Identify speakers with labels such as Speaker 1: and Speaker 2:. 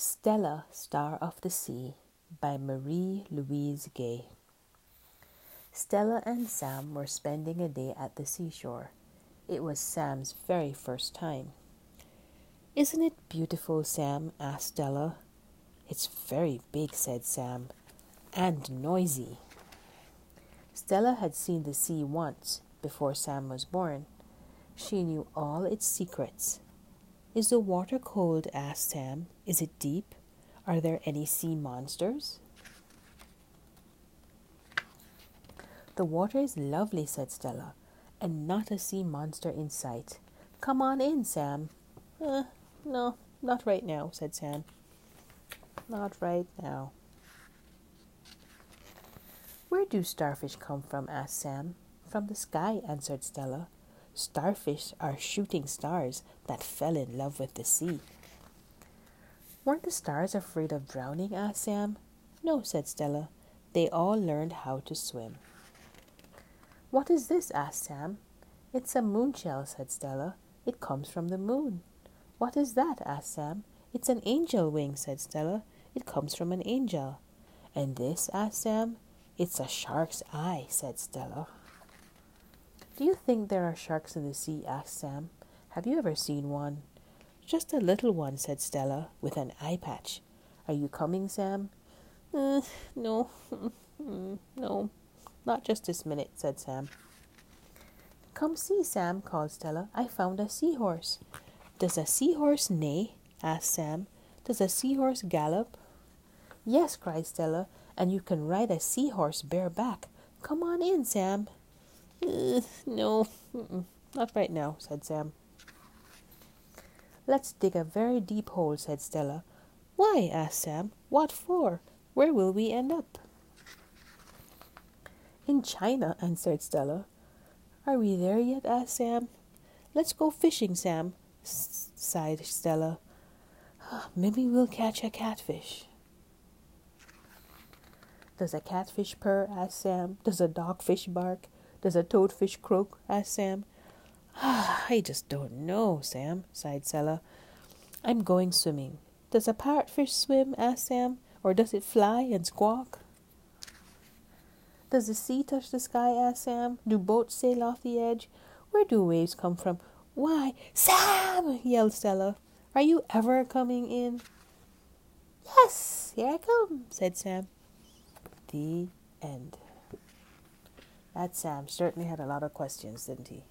Speaker 1: Stella, Star of the Sea by Marie Louise Gay. Stella and Sam were spending a day at the seashore. It was Sam's very first time. Isn't it beautiful, Sam? asked Stella. It's very big, said Sam, and noisy. Stella had seen the sea once before Sam was born. She knew all its secrets is the water cold? asked Sam. Is it deep? Are there any sea monsters? The water is lovely, said Stella, and not a sea monster in sight. Come on in, Sam. Uh, no, not right now, said Sam. Not right now. Where do starfish come from? asked Sam. From the sky, answered Stella. Starfish are shooting stars that fell in love with the sea. Weren't the stars afraid of drowning? asked Sam. No, said Stella. They all learned how to swim. What is this? asked Sam. It's a moonshell, said Stella. It comes from the moon. What is that? asked Sam. It's an angel wing, said Stella. It comes from an angel. And this? asked Sam. It's a shark's eye, said Stella. Do you think there are sharks in the sea? asked Sam. Have you ever seen one? Just a little one, said Stella, with an eye patch. Are you coming, Sam? Uh, no, no, not just this minute, said Sam. Come see, Sam, called Stella. I found a seahorse. Does a seahorse neigh? asked Sam. Does a seahorse gallop? Yes, cried Stella, and you can ride a seahorse bareback. Come on in, Sam. Uh, no, not right now, said Sam. Let's dig a very deep hole, said Stella. Why? asked Sam. What for? Where will we end up? In China, answered Stella. Are we there yet? asked Sam. Let's go fishing, Sam, sighed Stella. Maybe we'll catch a catfish. Does a catfish purr? asked Sam. Does a dogfish bark? Does a toadfish croak? asked Sam. Ah, I just don't know, Sam, sighed Stella. I'm going swimming. Does a parrotfish swim? asked Sam. Or does it fly and squawk? Does the sea touch the sky? asked Sam. Do boats sail off the edge? Where do waves come from? Why, Sam! yelled Stella. Are you ever coming in? Yes, here I come, said Sam. The end. That Sam um, certainly had a lot of questions, didn't he?